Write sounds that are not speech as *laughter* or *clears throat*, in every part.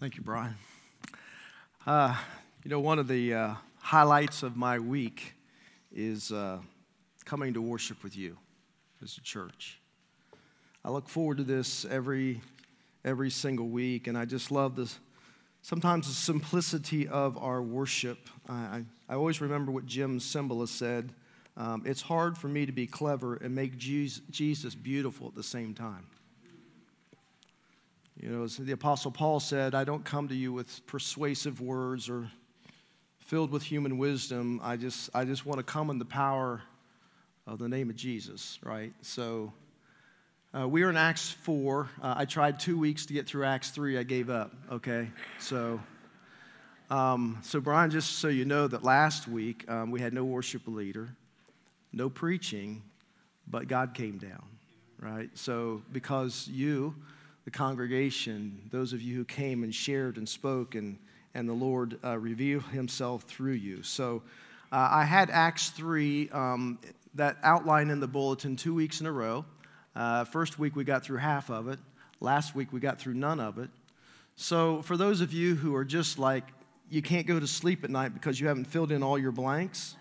Thank you, Brian. Uh, you know, one of the uh, highlights of my week is uh, coming to worship with you as a church. I look forward to this every every single week, and I just love this. Sometimes the simplicity of our worship. I, I always remember what Jim Cymbala said. Um, it's hard for me to be clever and make Jesus beautiful at the same time. You know, as the Apostle Paul said, I don't come to you with persuasive words or filled with human wisdom. I just, I just want to come in the power of the name of Jesus, right? So uh, we are in Acts 4. Uh, I tried two weeks to get through Acts 3. I gave up, okay? So, um, so Brian, just so you know that last week um, we had no worship leader, no preaching, but God came down, right? So because you, the congregation, those of you who came and shared and spoke, and, and the Lord uh, revealed himself through you. So uh, I had Acts 3, um, that outline in the bulletin, two weeks in a row. Uh, first week we got through half of it, last week we got through none of it. So for those of you who are just like, you can't go to sleep at night because you haven't filled in all your blanks.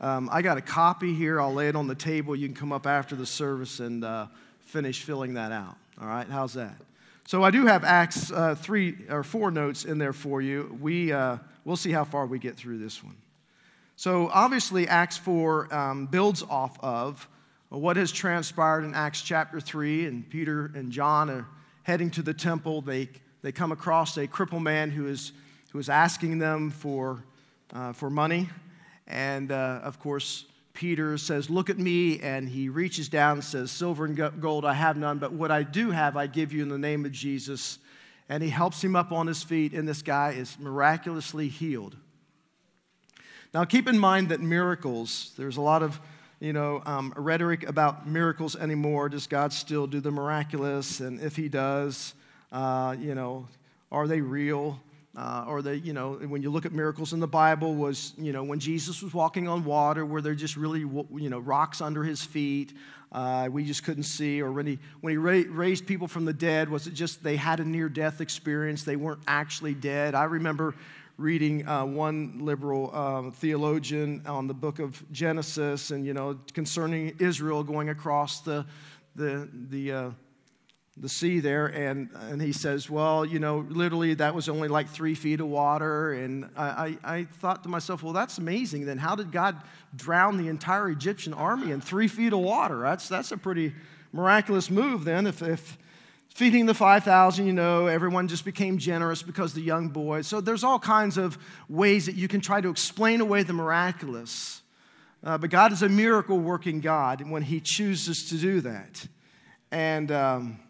Um, I got a copy here. I'll lay it on the table. You can come up after the service and uh, finish filling that out. All right, how's that? So I do have Acts uh, three or four notes in there for you. We uh, we'll see how far we get through this one. So obviously, Acts four um, builds off of what has transpired in Acts chapter three, and Peter and John are heading to the temple. They they come across a crippled man who is who is asking them for uh, for money, and uh, of course Peter says, Look at me, and he reaches down and says, Silver and gold I have none, but what I do have I give you in the name of Jesus. And he helps him up on his feet, and this guy is miraculously healed. Now, keep in mind that miracles, there's a lot of you know, um, rhetoric about miracles anymore. Does God still do the miraculous? And if he does, uh, you know, are they real? Uh, or the, you know, when you look at miracles in the Bible, was, you know, when Jesus was walking on water, were there just really, you know, rocks under his feet? Uh, we just couldn't see. Or when he, when he ra- raised people from the dead, was it just they had a near death experience? They weren't actually dead. I remember reading uh, one liberal uh, theologian on the book of Genesis and, you know, concerning Israel going across the, the, the, uh, the sea there, and, and he says, Well, you know, literally that was only like three feet of water. And I, I, I, thought to myself, Well, that's amazing. Then how did God drown the entire Egyptian army in three feet of water? That's, that's a pretty miraculous move, then. If, if feeding the 5,000, you know, everyone just became generous because the young boy So there's all kinds of ways that you can try to explain away the miraculous. Uh, but God is a miracle working God when He chooses to do that. And. Um,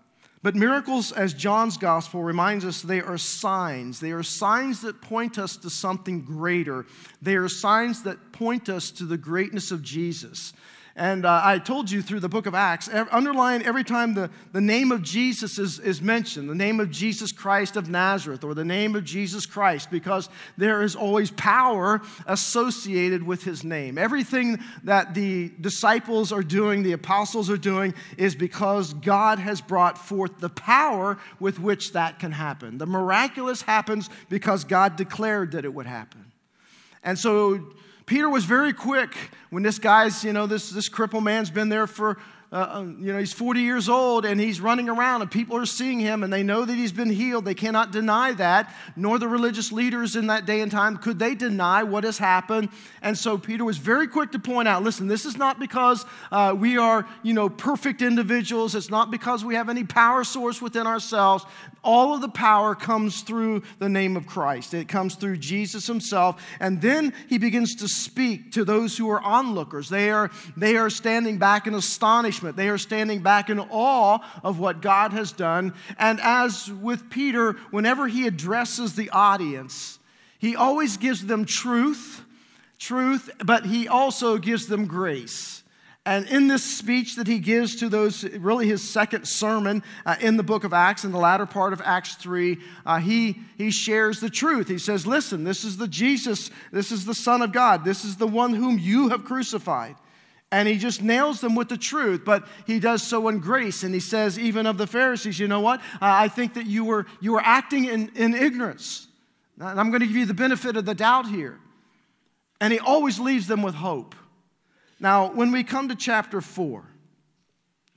but miracles, as John's gospel reminds us, they are signs. They are signs that point us to something greater. They are signs that point us to the greatness of Jesus. And uh, I told you through the book of Acts, underline every time the, the name of Jesus is, is mentioned, the name of Jesus Christ of Nazareth, or the name of Jesus Christ, because there is always power associated with his name. Everything that the disciples are doing, the apostles are doing, is because God has brought forth the power with which that can happen. The miraculous happens because God declared that it would happen. And so Peter was very quick when this guy's, you know, this, this crippled man's been there for uh, um, you know, he's 40 years old and he's running around and people are seeing him and they know that he's been healed. They cannot deny that, nor the religious leaders in that day and time could they deny what has happened. And so Peter was very quick to point out listen, this is not because uh, we are, you know, perfect individuals. It's not because we have any power source within ourselves. All of the power comes through the name of Christ, it comes through Jesus himself. And then he begins to speak to those who are onlookers. They are, they are standing back in astonishment astonishment. They are standing back in awe of what God has done. And as with Peter, whenever he addresses the audience, he always gives them truth, truth, but he also gives them grace. And in this speech that he gives to those, really his second sermon uh, in the book of Acts, in the latter part of Acts 3, uh, he, he shares the truth. He says, Listen, this is the Jesus, this is the Son of God, this is the one whom you have crucified. And he just nails them with the truth, but he does so in grace. And he says, even of the Pharisees, you know what? Uh, I think that you were, you were acting in, in ignorance. And I'm going to give you the benefit of the doubt here. And he always leaves them with hope. Now, when we come to chapter 4,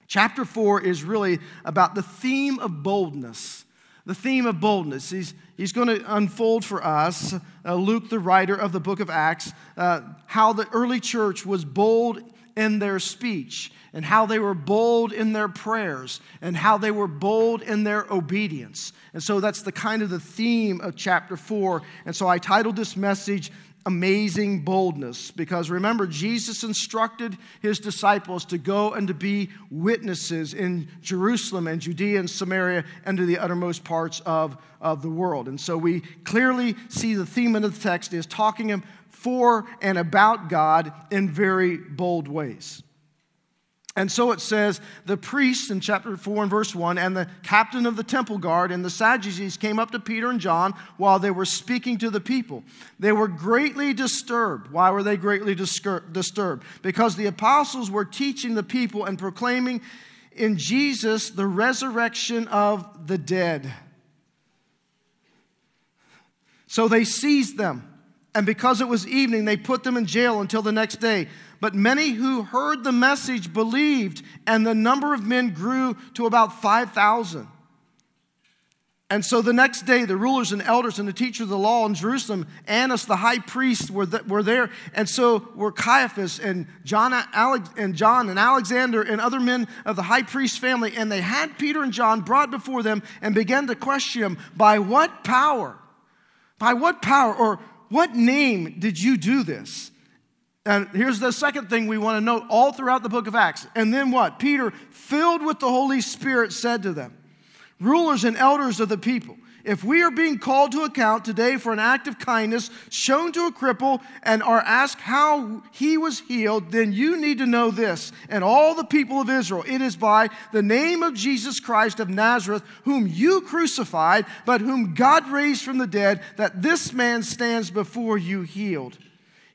chapter 4 is really about the theme of boldness. The theme of boldness. He's, he's going to unfold for us, uh, Luke, the writer of the book of Acts, uh, how the early church was bold in their speech, and how they were bold in their prayers, and how they were bold in their obedience. And so that's the kind of the theme of chapter 4. And so I titled this message, Amazing Boldness, because remember, Jesus instructed his disciples to go and to be witnesses in Jerusalem and Judea and Samaria and to the uttermost parts of, of the world. And so we clearly see the theme of the text is talking for and about God in very bold ways. And so it says, the priests in chapter 4 and verse 1 and the captain of the temple guard and the Sadducees came up to Peter and John while they were speaking to the people. They were greatly disturbed. Why were they greatly disturbed? Because the apostles were teaching the people and proclaiming in Jesus the resurrection of the dead. So they seized them and because it was evening, they put them in jail until the next day. But many who heard the message believed, and the number of men grew to about 5,000. And so the next day, the rulers and elders and the teachers of the law in Jerusalem, Annas the high priest, were, th- were there. And so were Caiaphas and John, Alex- and John and Alexander and other men of the high priest family. And they had Peter and John brought before them and began to question them by what power? By what power? Or what name did you do this? And here's the second thing we want to note all throughout the book of Acts. And then what? Peter, filled with the Holy Spirit, said to them, Rulers and elders of the people, if we are being called to account today for an act of kindness shown to a cripple and are asked how he was healed, then you need to know this, and all the people of Israel it is by the name of Jesus Christ of Nazareth, whom you crucified, but whom God raised from the dead, that this man stands before you healed.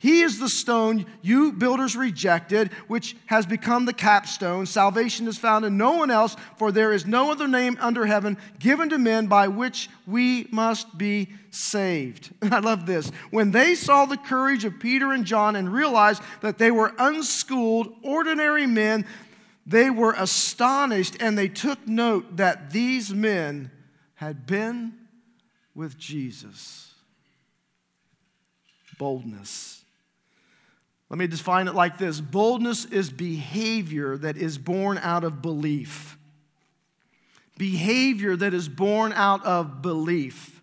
He is the stone you builders rejected, which has become the capstone. Salvation is found in no one else, for there is no other name under heaven given to men by which we must be saved. *laughs* I love this. When they saw the courage of Peter and John and realized that they were unschooled, ordinary men, they were astonished and they took note that these men had been with Jesus. Boldness. Let me define it like this boldness is behavior that is born out of belief. Behavior that is born out of belief.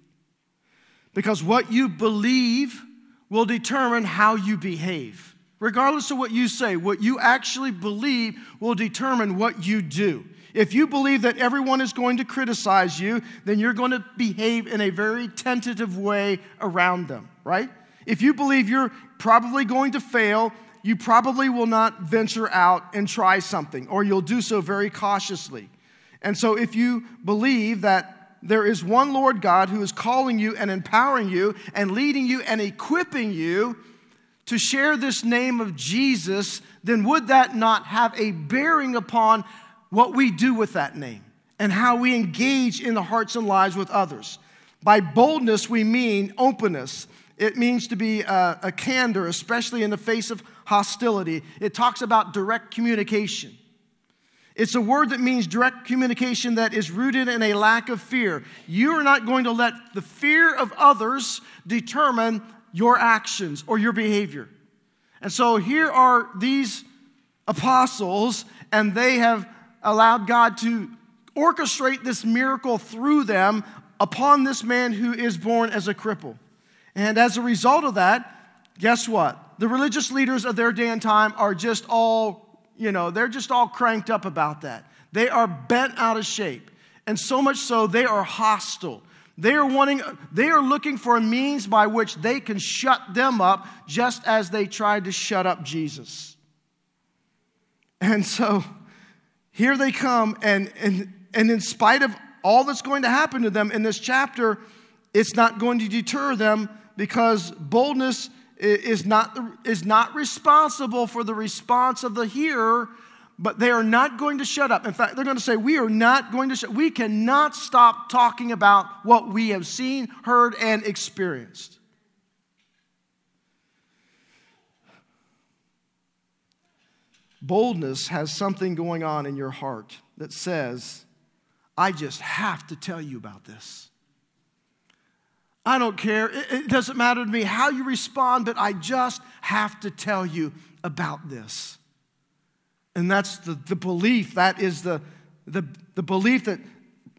Because what you believe will determine how you behave. Regardless of what you say, what you actually believe will determine what you do. If you believe that everyone is going to criticize you, then you're going to behave in a very tentative way around them, right? If you believe you're probably going to fail, you probably will not venture out and try something, or you'll do so very cautiously. And so, if you believe that there is one Lord God who is calling you and empowering you and leading you and equipping you to share this name of Jesus, then would that not have a bearing upon what we do with that name and how we engage in the hearts and lives with others? By boldness, we mean openness. It means to be a, a candor, especially in the face of hostility. It talks about direct communication. It's a word that means direct communication that is rooted in a lack of fear. You are not going to let the fear of others determine your actions or your behavior. And so here are these apostles, and they have allowed God to orchestrate this miracle through them upon this man who is born as a cripple. And as a result of that, guess what? The religious leaders of their day and time are just all, you know, they're just all cranked up about that. They are bent out of shape. And so much so, they are hostile. They are wanting, they are looking for a means by which they can shut them up, just as they tried to shut up Jesus. And so here they come, and, and, and in spite of all that's going to happen to them in this chapter, it's not going to deter them because boldness is not, is not responsible for the response of the hearer, but they are not going to shut up. In fact, they're going to say, We are not going to shut We cannot stop talking about what we have seen, heard, and experienced. Boldness has something going on in your heart that says, I just have to tell you about this. I don't care. It, doesn't matter to me how you respond, but I just have to tell you about this. And that's the, the belief, that is the, the, the belief that,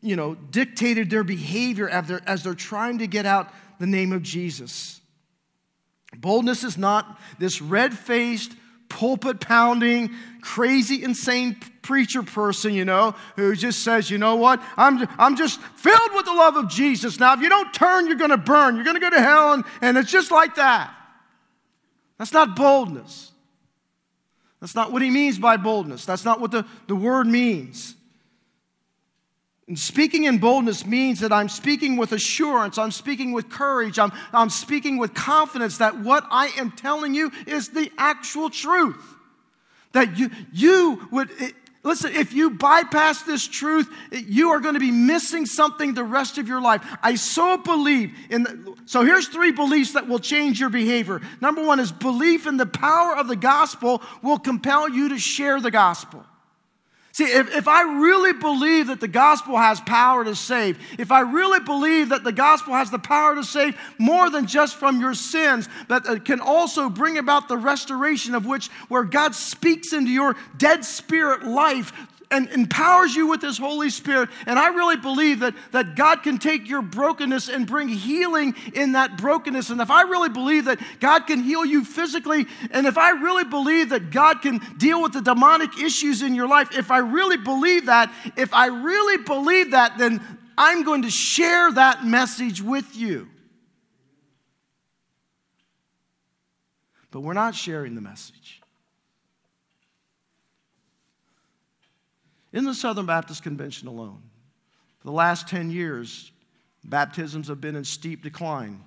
you know, dictated their behavior as they're, as they're trying to get out the name of Jesus. Boldness is not this red faced, pulpit pounding, crazy, insane preacher person, you know, who just says, you know what, I'm, I'm just filled with the love of Jesus. Now, if you don't turn, you're going to burn. You're going to go to hell, and, and it's just like that. That's not boldness. That's not what he means by boldness. That's not what the, the word means. And speaking in boldness means that I'm speaking with assurance, I'm speaking with courage, I'm, I'm speaking with confidence that what I am telling you is the actual truth. That you, you would, it, listen, if you bypass this truth, you are going to be missing something the rest of your life. I so believe in, the, so here's three beliefs that will change your behavior. Number one is belief in the power of the gospel will compel you to share the gospel. See, if, if I really believe that the gospel has power to save, if I really believe that the gospel has the power to save more than just from your sins, but it can also bring about the restoration of which, where God speaks into your dead spirit life and empowers you with His Holy Spirit. And I really believe that, that God can take your brokenness and bring healing in that brokenness. And if I really believe that God can heal you physically, and if I really believe that God can deal with the demonic issues in your life, if I really believe that, if I really believe that, then I'm going to share that message with you. But we're not sharing the message. In the Southern Baptist Convention alone, for the last 10 years, baptisms have been in steep decline.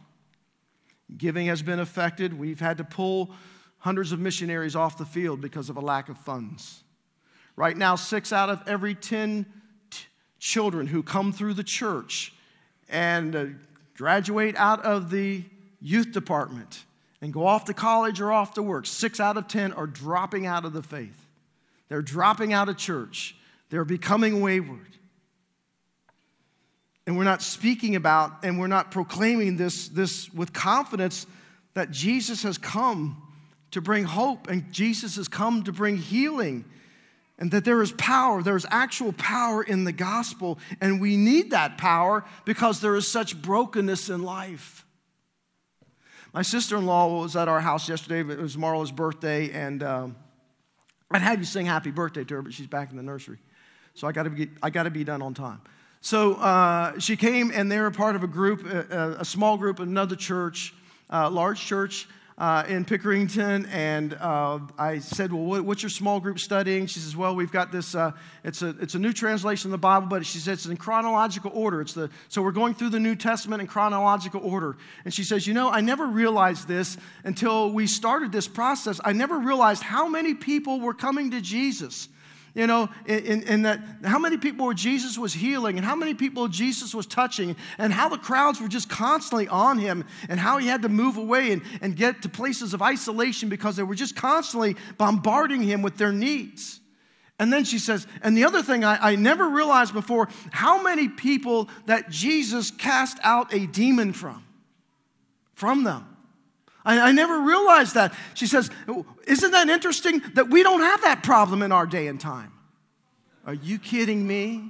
Giving has been affected. We've had to pull hundreds of missionaries off the field because of a lack of funds. Right now, six out of every 10 t- children who come through the church and uh, graduate out of the youth department and go off to college or off to work, six out of 10 are dropping out of the faith. They're dropping out of church. They're becoming wayward. And we're not speaking about and we're not proclaiming this, this with confidence that Jesus has come to bring hope and Jesus has come to bring healing and that there is power, there's actual power in the gospel, and we need that power because there is such brokenness in life. My sister in law was at our house yesterday, it was Marla's birthday, and um, I'd have you sing happy birthday to her, but she's back in the nursery. So I got to be, I got to be done on time. So uh, she came, and they were part of a group, a, a small group, another church, uh, large church uh, in Pickerington. And uh, I said, Well, what, what's your small group studying? She says, Well, we've got this, uh, it's, a, it's a new translation of the Bible, but she says it's in chronological order. It's the, so we're going through the New Testament in chronological order. And she says, You know, I never realized this until we started this process. I never realized how many people were coming to Jesus you know, in, in, that how many people Jesus was healing and how many people Jesus was touching and how the crowds were just constantly on him and how he had to move away and, and get to places of isolation because they were just constantly bombarding him with their needs. And then she says, and the other thing I, I never realized before, how many people that Jesus cast out a demon from, from them. I, I never realized that. She says, Isn't that interesting that we don't have that problem in our day and time? Are you kidding me?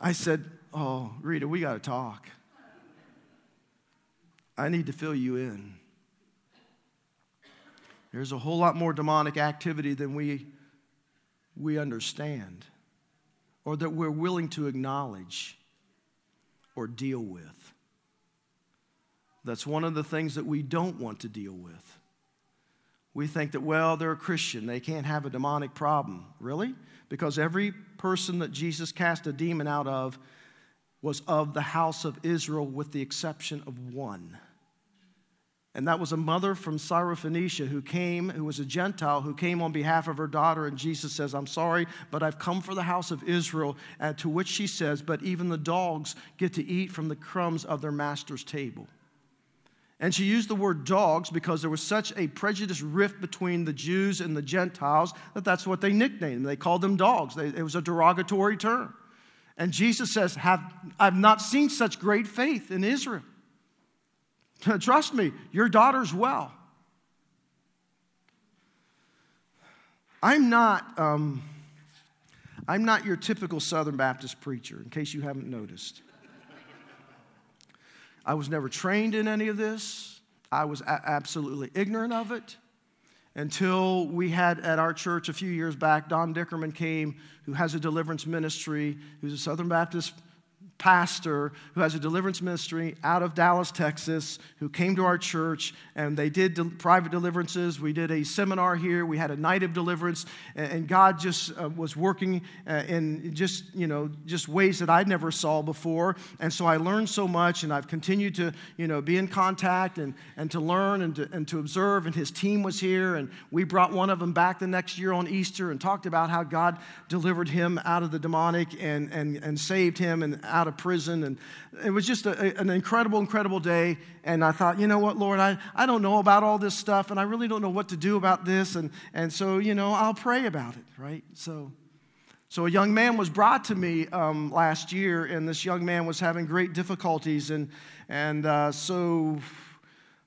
I said, Oh, Rita, we got to talk. I need to fill you in. There's a whole lot more demonic activity than we, we understand or that we're willing to acknowledge or deal with. That's one of the things that we don't want to deal with. We think that, well, they're a Christian, they can't have a demonic problem. Really? Because every person that Jesus cast a demon out of was of the house of Israel, with the exception of one. And that was a mother from Syrophoenicia who came, who was a Gentile, who came on behalf of her daughter. And Jesus says, I'm sorry, but I've come for the house of Israel. And to which she says, But even the dogs get to eat from the crumbs of their master's table. And she used the word dogs because there was such a prejudiced rift between the Jews and the Gentiles that that's what they nicknamed them. They called them dogs, they, it was a derogatory term. And Jesus says, Have, I've not seen such great faith in Israel. *laughs* Trust me, your daughter's well. I'm not, um, I'm not your typical Southern Baptist preacher, in case you haven't noticed. I was never trained in any of this. I was a- absolutely ignorant of it until we had at our church a few years back, Don Dickerman came, who has a deliverance ministry, who's a Southern Baptist pastor who has a deliverance ministry out of Dallas, Texas, who came to our church and they did de- private deliverances. We did a seminar here. We had a night of deliverance, and, and God just uh, was working uh, in just you know just ways that I never saw before. And so I learned so much, and I've continued to you know be in contact and and to learn and to, and to observe. And his team was here, and we brought one of them back the next year on Easter and talked about how God delivered him out of the demonic and and and saved him and out of prison. And it was just a, an incredible, incredible day. And I thought, you know what, Lord, I, I don't know about all this stuff, and I really don't know what to do about this. And, and so, you know, I'll pray about it, right? So. So, a young man was brought to me um, last year, and this young man was having great difficulties. And, and uh, so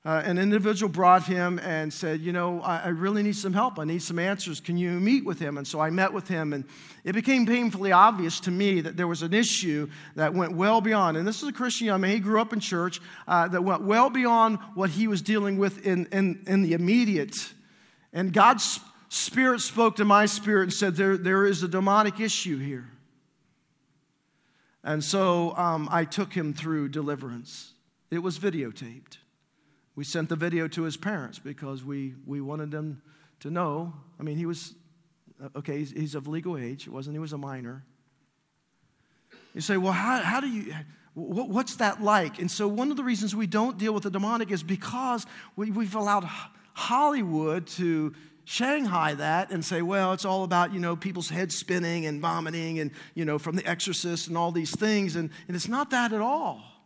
uh, an individual brought him and said, You know, I, I, really need some help. I need some answers. Can you meet with him? And so I met with him, and it became painfully obvious to me that there was an issue that went well beyond. And this is a Christian young man, he grew up in church, uh, that went well beyond what he was dealing with in, in, in the immediate. And God's Spirit spoke to my spirit and said, There, there is a demonic issue here. And so um, I took him through deliverance. It was videotaped. We sent the video to his parents because we, we wanted them to know. I mean, he was, uh, okay, he's, he's of legal age. Wasn't he was a minor. You say, well, how, how do you, what, what's that like? And so, one of the reasons we don't deal with the demonic is because we, we've allowed Hollywood to Shanghai that and say, well, it's all about, you know, people's heads spinning and vomiting and, you know, from the exorcist and all these things. And, and it's not that at all.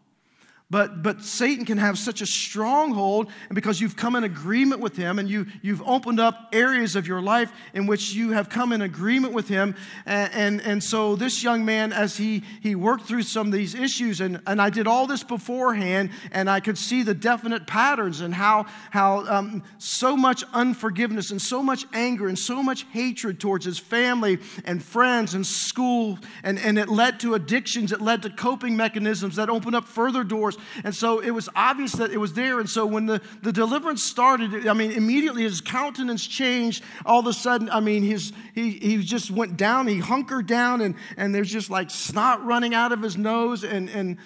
But, but Satan can have such a stronghold, and because you've come in agreement with him and you, you've opened up areas of your life in which you have come in agreement with him. And, and, and so, this young man, as he, he worked through some of these issues, and, and I did all this beforehand, and I could see the definite patterns and how, how um, so much unforgiveness and so much anger and so much hatred towards his family and friends and school, and, and it led to addictions, it led to coping mechanisms that opened up further doors and so it was obvious that it was there. And so when the, the deliverance started, I mean, immediately his countenance changed. All of a sudden, I mean, his, he, he just went down, he hunkered down, and, and there's just like snot running out of his nose. And, and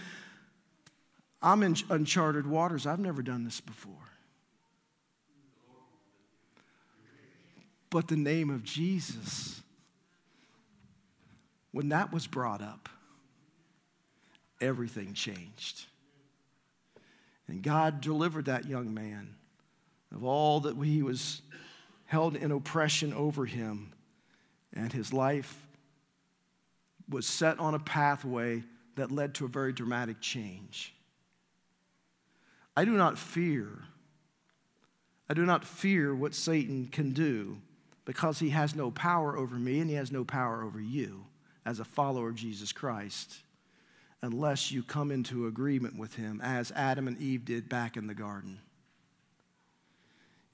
I'm in uncharted waters. I've never done this before. But the name of Jesus, when that was brought up, everything changed. And God delivered that young man of all that he was held in oppression over him. And his life was set on a pathway that led to a very dramatic change. I do not fear. I do not fear what Satan can do because he has no power over me and he has no power over you as a follower of Jesus Christ unless you come into agreement with him, as Adam and Eve did back in the garden.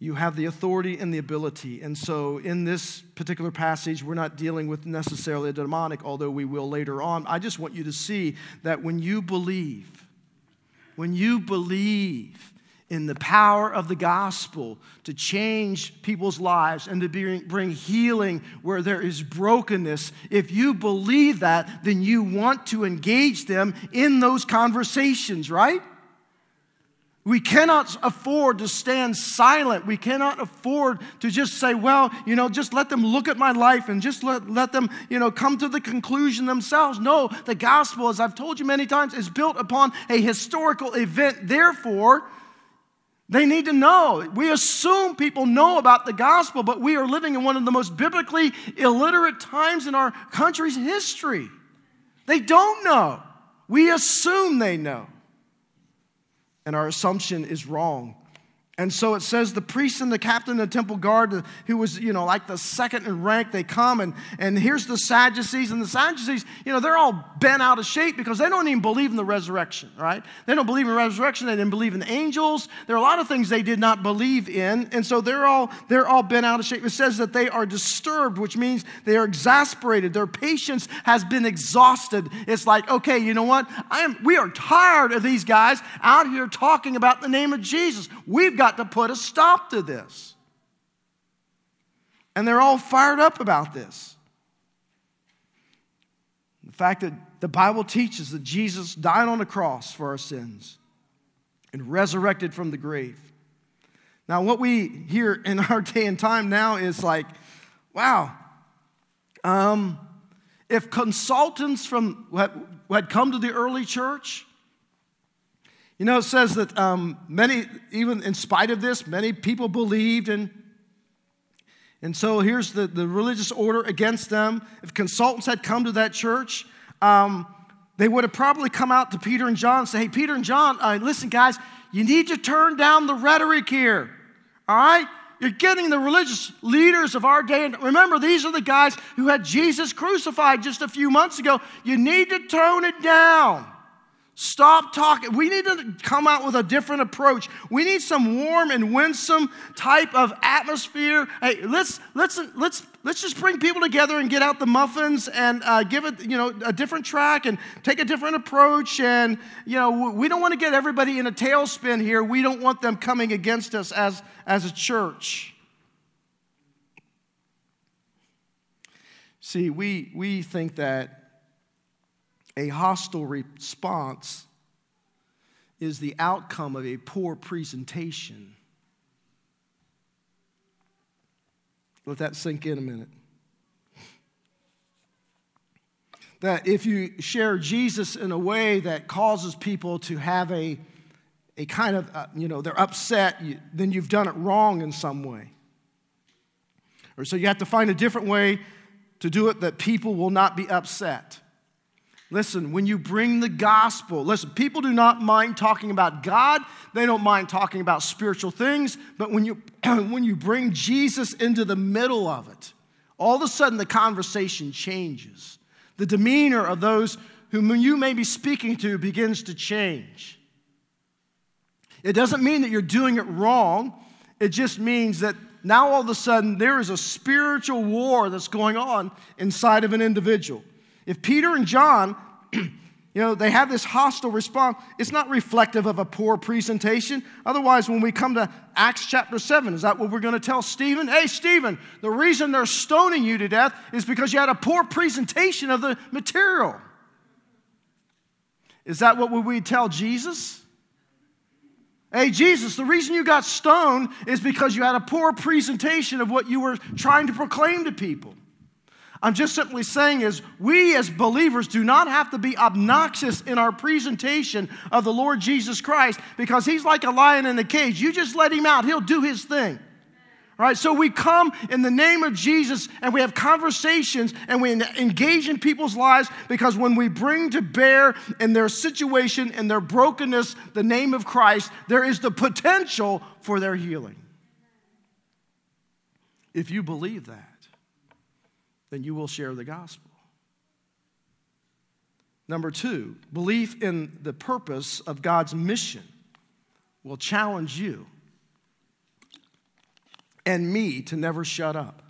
You have the authority and the ability. And so, in this particular passage, we're not dealing with necessarily a demonic, although we will later on. I just want you to see that when you believe, when you believe, in the power of the gospel to change people's lives and to bring healing where there is brokenness. If you believe that, then you want to engage them in those conversations, right? We cannot afford to stand silent. We cannot afford to just say, well, you know, just let them look at my life and just let, let them, you know, come to the conclusion themselves. No, the gospel, as I've told you many times, is built upon a historical event. Therefore, they need to know. We assume people know about the gospel, but we are living in one of the most biblically illiterate times in our country's history. They don't know. We assume they know and our assumption is wrong. And so it says the priest and the captain of the temple guard, who was, you know, like the second in rank, they come and, and here's the Sadducees. And the Sadducees, you know, they're all bent out of shape because they don't even believe in the resurrection, right? They don't believe in resurrection. They didn't believe in angels. There are a lot of things they did not believe in. And so they're all, they're all bent out of shape. It says that they are disturbed, which means they are exasperated. Their patience has been exhausted. It's like, okay, you know what? I am, we are tired of these guys out here talking about the name of Jesus. We've got got to put a stop to this. And they're all fired up about this. The fact that the Bible teaches that Jesus died on the cross for our sins and resurrected from the grave. Now, what we hear in our day and time now is like, wow, um, if consultants from who had come to the early church you know, it says that um, many, even in spite of this, many people believed, and, and so here's the, the religious order against them. If consultants had come to that church, um, they would have probably come out to Peter and John and say, Hey, Peter and John, uh, listen, guys, you need to turn down the rhetoric here. All right? You're getting the religious leaders of our day. And remember, these are the guys who had Jesus crucified just a few months ago. You need to tone it down. Stop talking. We need to come out with a different approach. We need some warm and winsome type of atmosphere. Hey, let's let's let's let's just bring people together and get out the muffins and uh, give it you know a different track and take a different approach. And you know we don't want to get everybody in a tailspin here. We don't want them coming against us as as a church. See, we we think that a hostile response is the outcome of a poor presentation. Let that sink in a minute. That if you share Jesus in a way that causes people to have a, a kind of, uh, you know, they're upset, you, then you've done it wrong in some way. Or so you have to find a different way to do it that people will not be upset. Listen, when you bring the gospel, listen, people do not mind talking about God. They don't mind talking about spiritual things. But when you, *clears throat* when you bring Jesus into the middle of it, all of a sudden the conversation changes. The demeanor of those whom you may be speaking to begins to change. It doesn't mean that you're doing it wrong, it just means that now all of a sudden there is a spiritual war that's going on inside of an individual. If Peter and John, *clears throat* you know, they have this hostile response, it's not reflective of a poor presentation. Otherwise, when we come to Acts chapter 7, is that what we're going to tell Stephen? Hey, Stephen, the reason they're stoning you to death is because you had a poor presentation of the material. Is that what we tell Jesus? Hey, Jesus, the reason you got stoned is because you had a poor presentation of what you were trying to proclaim to people. I'm just simply saying is we as believers do not have to be obnoxious in our presentation of the Lord Jesus Christ because he's like a lion in a cage. You just let him out, he'll do his thing. Right? So we come in the name of Jesus and we have conversations and we engage in people's lives because when we bring to bear in their situation and their brokenness the name of Christ, there is the potential for their healing. If you believe that then you will share the gospel. Number two, belief in the purpose of God's mission will challenge you and me to never shut up.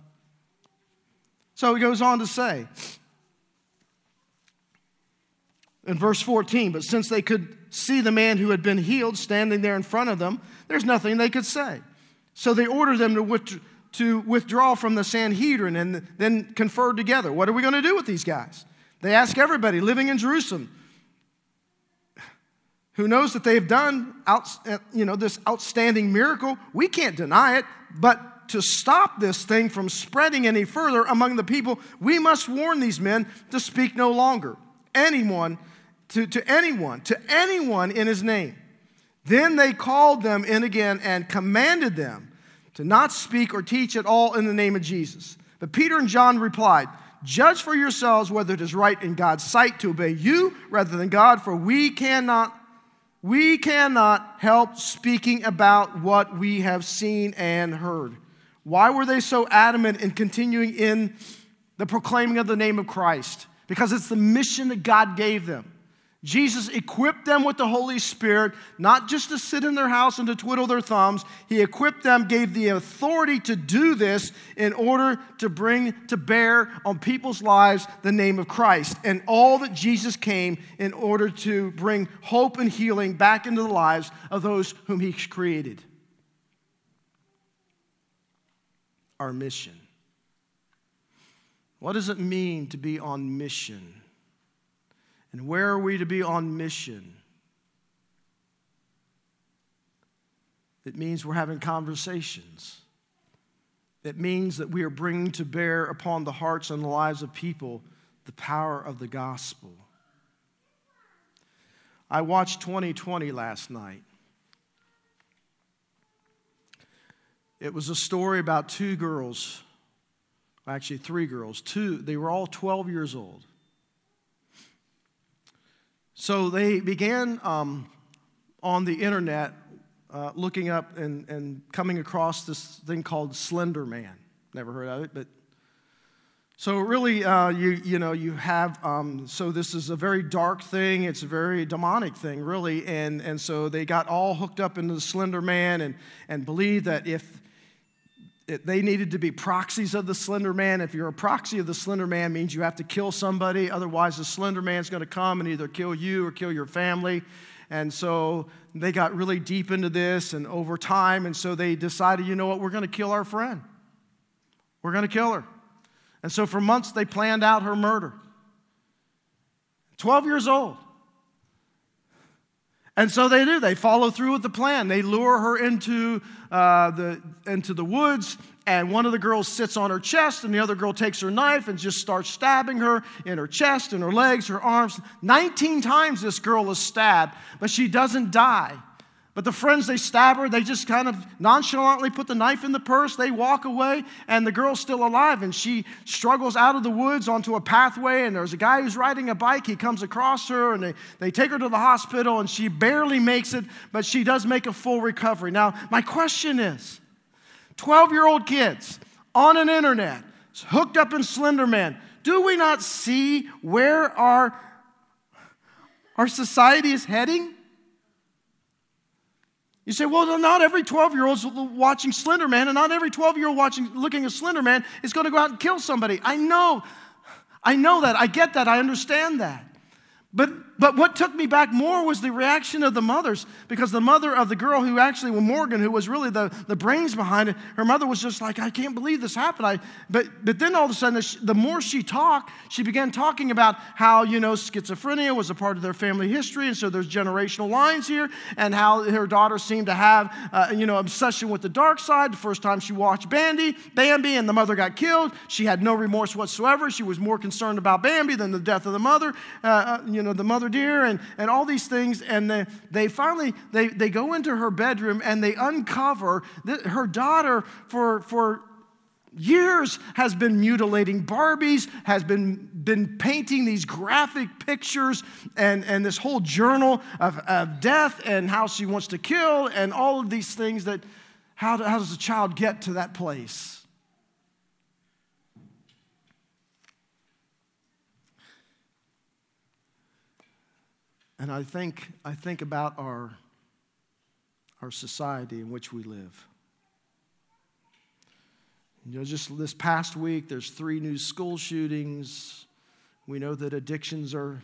So he goes on to say in verse 14, but since they could see the man who had been healed standing there in front of them, there's nothing they could say. So they ordered them to withdraw to withdraw from the Sanhedrin and then conferred together. What are we going to do with these guys? They ask everybody living in Jerusalem. who knows that they've done out, uh, you know, this outstanding miracle. We can't deny it, but to stop this thing from spreading any further among the people, we must warn these men to speak no longer. Anyone, to, to anyone, to anyone in his name. Then they called them in again and commanded them to not speak or teach at all in the name of Jesus. But Peter and John replied, Judge for yourselves whether it is right in God's sight to obey you rather than God, for we cannot we cannot help speaking about what we have seen and heard. Why were they so adamant in continuing in the proclaiming of the name of Christ? Because it's the mission that God gave them. Jesus equipped them with the Holy Spirit, not just to sit in their house and to twiddle their thumbs. He equipped them, gave the authority to do this in order to bring to bear on people's lives the name of Christ. And all that Jesus came in order to bring hope and healing back into the lives of those whom He created. Our mission. What does it mean to be on mission? And where are we to be on mission? It means we're having conversations. It means that we are bringing to bear upon the hearts and the lives of people the power of the gospel. I watched 2020 last night. It was a story about two girls, actually, three girls. Two, they were all 12 years old. So they began um, on the internet uh, looking up and, and coming across this thing called Slender Man. Never heard of it, but so really, uh, you you know you have um, so this is a very dark thing. It's a very demonic thing, really, and and so they got all hooked up into the Slender Man and and believed that if it, they needed to be proxies of the slender man. If you're a proxy of the slender man, means you have to kill somebody. Otherwise, the slender man's going to come and either kill you or kill your family. And so they got really deep into this and over time. And so they decided, you know what, we're going to kill our friend. We're going to kill her. And so for months, they planned out her murder. 12 years old. And so they do. They follow through with the plan. They lure her into, uh, the, into the woods, and one of the girls sits on her chest, and the other girl takes her knife and just starts stabbing her in her chest, in her legs, her arms. 19 times this girl is stabbed, but she doesn't die. But the friends, they stab her, they just kind of nonchalantly put the knife in the purse, they walk away, and the girl's still alive. And she struggles out of the woods onto a pathway, and there's a guy who's riding a bike. He comes across her, and they, they take her to the hospital, and she barely makes it, but she does make a full recovery. Now, my question is 12 year old kids on an internet, hooked up in Slenderman, do we not see where our, our society is heading? You say, well, not every 12 year old is watching Slender Man, and not every 12 year old watching, looking at Slender Man is going to go out and kill somebody. I know. I know that. I get that. I understand that. But, but what took me back more was the reaction of the mothers, because the mother of the girl who actually, well, Morgan, who was really the, the brains behind it, her mother was just like, I can't believe this happened. I, but, but then all of a sudden, the more she talked, she began talking about how, you know, schizophrenia was a part of their family history, and so there's generational lines here, and how her daughter seemed to have, uh, you know, obsession with the dark side. The first time she watched Bambi, Bambi, and the mother got killed, she had no remorse whatsoever. She was more concerned about Bambi than the death of the mother. Uh, uh, you know, the mother deer and, and all these things. And they, they finally, they, they go into her bedroom and they uncover that her daughter for, for years has been mutilating Barbies, has been, been painting these graphic pictures and, and this whole journal of, of death and how she wants to kill and all of these things that, how, how does a child get to that place? And I think, I think about our, our society in which we live. You know, just this past week, there's three new school shootings. We know that addictions are,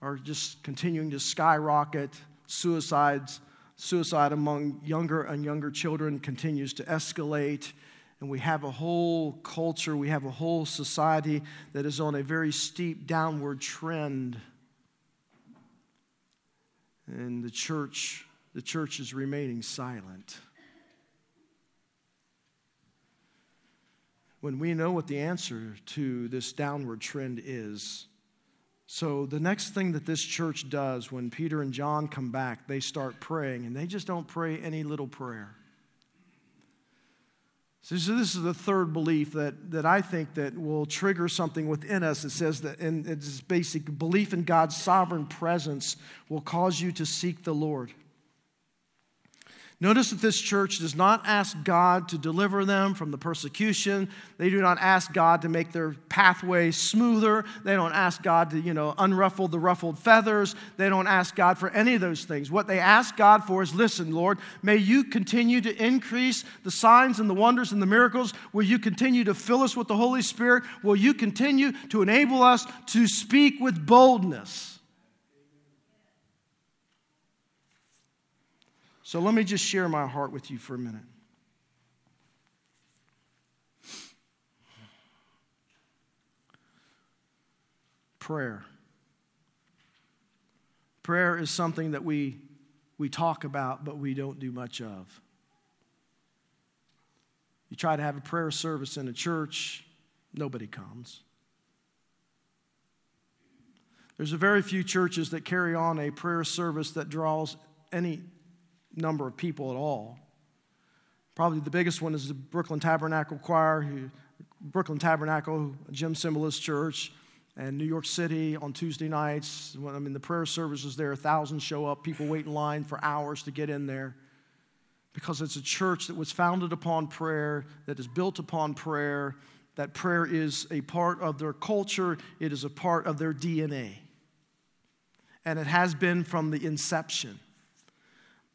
are just continuing to skyrocket. Suicides, suicide among younger and younger children continues to escalate. And we have a whole culture, we have a whole society that is on a very steep downward trend And the church, the church is remaining silent. When we know what the answer to this downward trend is, so, the next thing that this church does when Peter and John come back, they start praying, and they just don't pray any little prayer. So, this is the third belief that, that I think that will trigger something within us. It says that in its basic belief in God's sovereign presence will cause you to seek the Lord. Notice that this church does not ask God to deliver them from the persecution. They do not ask God to make their pathway smoother. They don't ask God to, you know, unruffle the ruffled feathers. They don't ask God for any of those things. What they ask God for is listen, Lord, may you continue to increase the signs and the wonders and the miracles. Will you continue to fill us with the Holy Spirit? Will you continue to enable us to speak with boldness? So let me just share my heart with you for a minute. Prayer. Prayer is something that we, we talk about, but we don't do much of. You try to have a prayer service in a church, nobody comes. There's a very few churches that carry on a prayer service that draws any number of people at all. Probably the biggest one is the Brooklyn Tabernacle Choir, who, Brooklyn Tabernacle, Jim Cymbala's church, and New York City on Tuesday nights. When, I mean, the prayer services there, thousands show up. People wait in line for hours to get in there because it's a church that was founded upon prayer, that is built upon prayer, that prayer is a part of their culture, it is a part of their DNA. And it has been from the inception.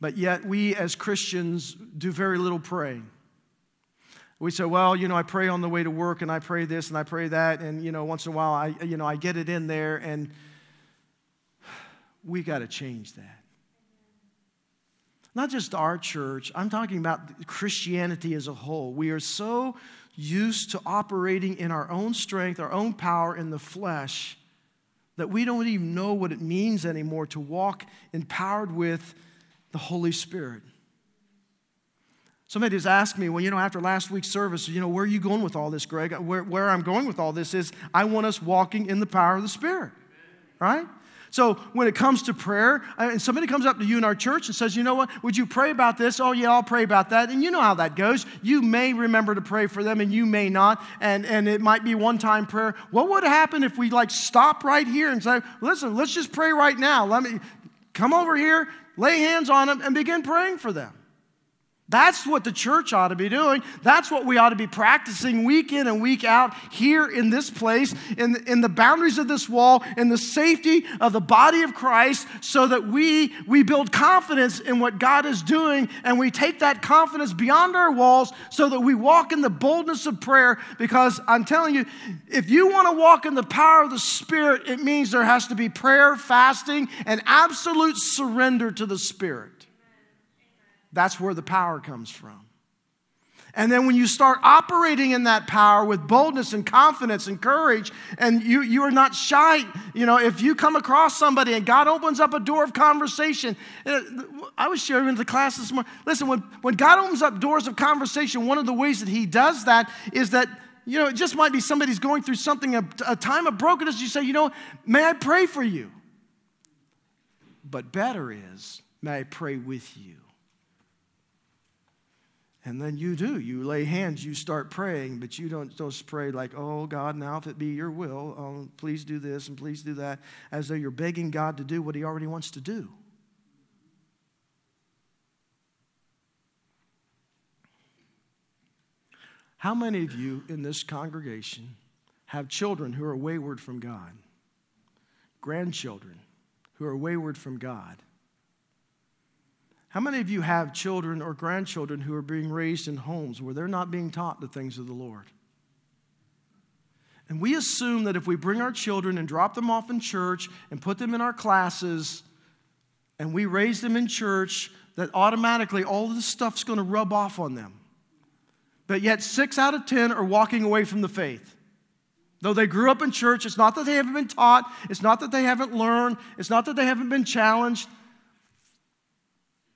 But yet, we as Christians do very little praying. We say, well, you know, I pray on the way to work and I pray this and I pray that. And, you know, once in a while, I, you know, I get it in there and we got to change that. Not just our church, I'm talking about Christianity as a whole. We are so used to operating in our own strength, our own power in the flesh, that we don't even know what it means anymore to walk empowered with the Holy Spirit. Somebody just asked me, well, you know, after last week's service, you know, where are you going with all this, Greg? Where, where I'm going with all this is I want us walking in the power of the Spirit, right? So when it comes to prayer, uh, and somebody comes up to you in our church and says, you know what, would you pray about this? Oh, yeah, I'll pray about that. And you know how that goes. You may remember to pray for them and you may not. And, and it might be one time prayer. What would happen if we like stop right here and say, listen, let's just pray right now. Let me come over here, lay hands on them, and begin praying for them. That's what the church ought to be doing. That's what we ought to be practicing week in and week out here in this place, in in the boundaries of this wall, in the safety of the body of Christ, so that we, we build confidence in what God is doing and we take that confidence beyond our walls so that we walk in the boldness of prayer. Because I'm telling you, if you want to walk in the power of the Spirit, it means there has to be prayer, fasting, and absolute surrender to the Spirit. That's where the power comes from. And then when you start operating in that power with boldness and confidence and courage, and you, you are not shy, you know, if you come across somebody and God opens up a door of conversation, uh, I was sharing in the class this morning. Listen, when, when God opens up doors of conversation, one of the ways that He does that is that, you know, it just might be somebody's going through something, a, a time of brokenness. You say, you know, may I pray for you? But better is, may I pray with you? And then you do. You lay hands, you start praying, but you don't just pray like, oh, God, now if it be your will, oh, please do this and please do that, as though you're begging God to do what He already wants to do. How many of you in this congregation have children who are wayward from God? Grandchildren who are wayward from God? How many of you have children or grandchildren who are being raised in homes where they're not being taught the things of the Lord? And we assume that if we bring our children and drop them off in church and put them in our classes and we raise them in church, that automatically all of this stuff's going to rub off on them. But yet, six out of 10 are walking away from the faith. Though they grew up in church, it's not that they haven't been taught, it's not that they haven't learned, it's not that they haven't been challenged,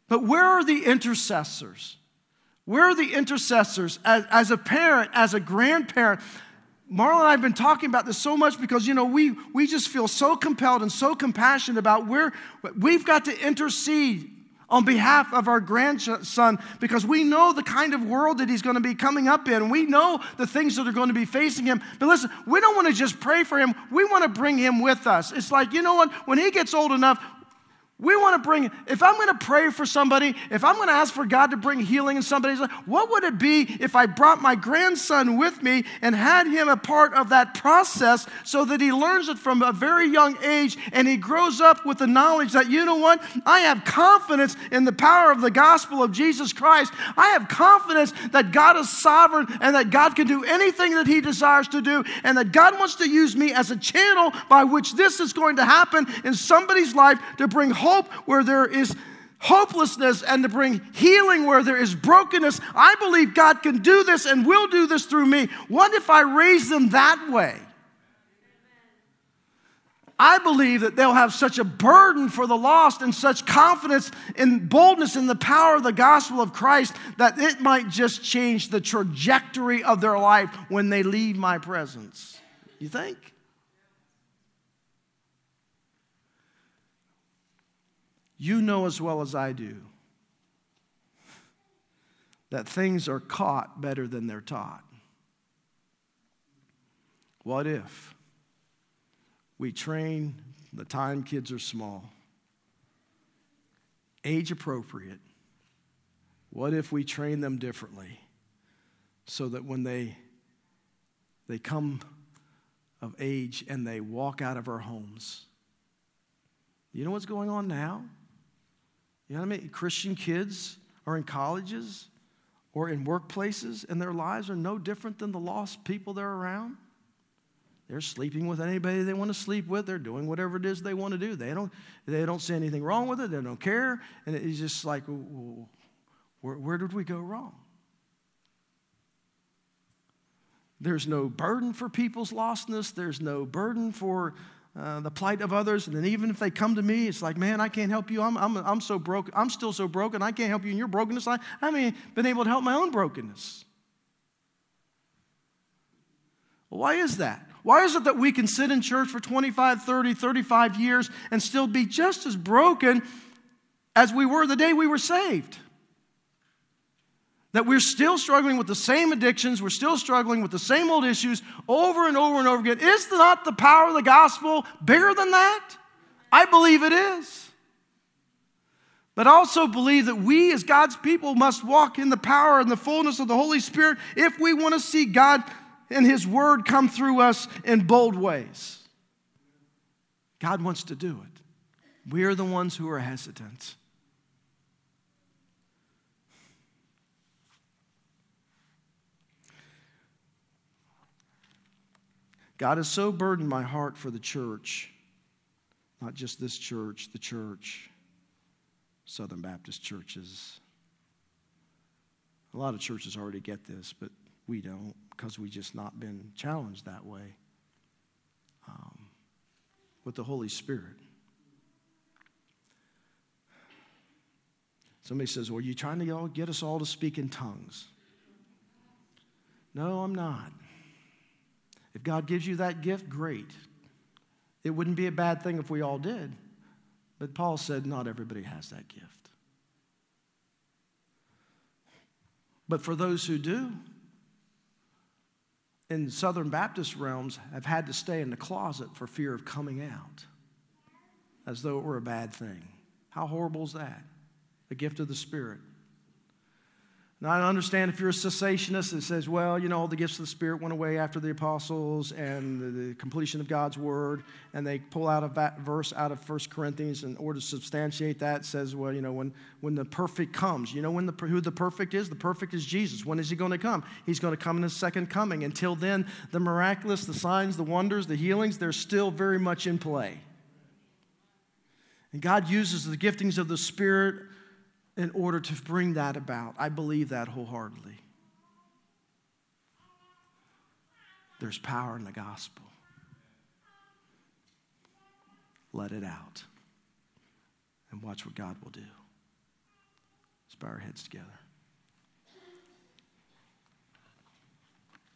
But where are the intercessors? Where are the intercessors? As, as a parent, as a grandparent, Marla and I have been talking about this so much because, you know, we, we just feel so compelled and so compassionate about where we've got to intercede on behalf of our grandson because we know the kind of world that he's going to be coming up in. We know the things that are going to be facing him. But listen, we don't want to just pray for him, we want to bring him with us. It's like, you know what? When he gets old enough, we want to bring, if I'm going to pray for somebody, if I'm going to ask for God to bring healing in somebody's life, what would it be if I brought my grandson with me and had him a part of that process so that he learns it from a very young age and he grows up with the knowledge that, you know what, I have confidence in the power of the gospel of Jesus Christ. I have confidence that God is sovereign and that God can do anything that he desires to do and that God wants to use me as a channel by which this is going to happen in somebody's life to bring hope hope where there is hopelessness and to bring healing where there is brokenness. I believe God can do this and will do this through me. What if I raise them that way? I believe that they'll have such a burden for the lost and such confidence and boldness in the power of the gospel of Christ that it might just change the trajectory of their life when they leave my presence. You think? You know as well as I do that things are caught better than they're taught. What if we train the time kids are small, age appropriate? What if we train them differently so that when they, they come of age and they walk out of our homes, you know what's going on now? You know what I mean? Christian kids are in colleges or in workplaces, and their lives are no different than the lost people they're around. They're sleeping with anybody they want to sleep with. They're doing whatever it is they want to do. They don't, they don't see anything wrong with it. They don't care. And it's just like, where, where did we go wrong? There's no burden for people's lostness. There's no burden for uh, the plight of others. And then even if they come to me, it's like, man, I can't help you. I'm, I'm, I'm so broken. I'm still so broken. I can't help you in your brokenness. I, I haven't been able to help my own brokenness. Well, why is that? Why is it that we can sit in church for 25, 30, 35 years and still be just as broken as we were the day we were saved? That we're still struggling with the same addictions, we're still struggling with the same old issues over and over and over again. Is not the power of the gospel bigger than that? I believe it is. But I also believe that we, as God's people, must walk in the power and the fullness of the Holy Spirit if we want to see God and His Word come through us in bold ways. God wants to do it. We are the ones who are hesitant. God has so burdened my heart for the church, not just this church, the church, Southern Baptist churches. A lot of churches already get this, but we don't because we just not been challenged that way um, with the Holy Spirit. Somebody says, Well, are you trying to get us all to speak in tongues? No, I'm not. If God gives you that gift, great. It wouldn't be a bad thing if we all did. But Paul said not everybody has that gift. But for those who do, in Southern Baptist realms, have had to stay in the closet for fear of coming out, as though it were a bad thing. How horrible is that? The gift of the Spirit. Now, I understand if you're a cessationist that says, well, you know, all the gifts of the Spirit went away after the apostles and the, the completion of God's word, and they pull out a verse out of 1 Corinthians in order to substantiate that, says, well, you know, when, when the perfect comes, you know when the, who the perfect is? The perfect is Jesus. When is he going to come? He's going to come in his second coming. Until then, the miraculous, the signs, the wonders, the healings, they're still very much in play. And God uses the giftings of the Spirit in order to bring that about. I believe that wholeheartedly. There's power in the gospel. Let it out and watch what God will do. Let's bow our heads together.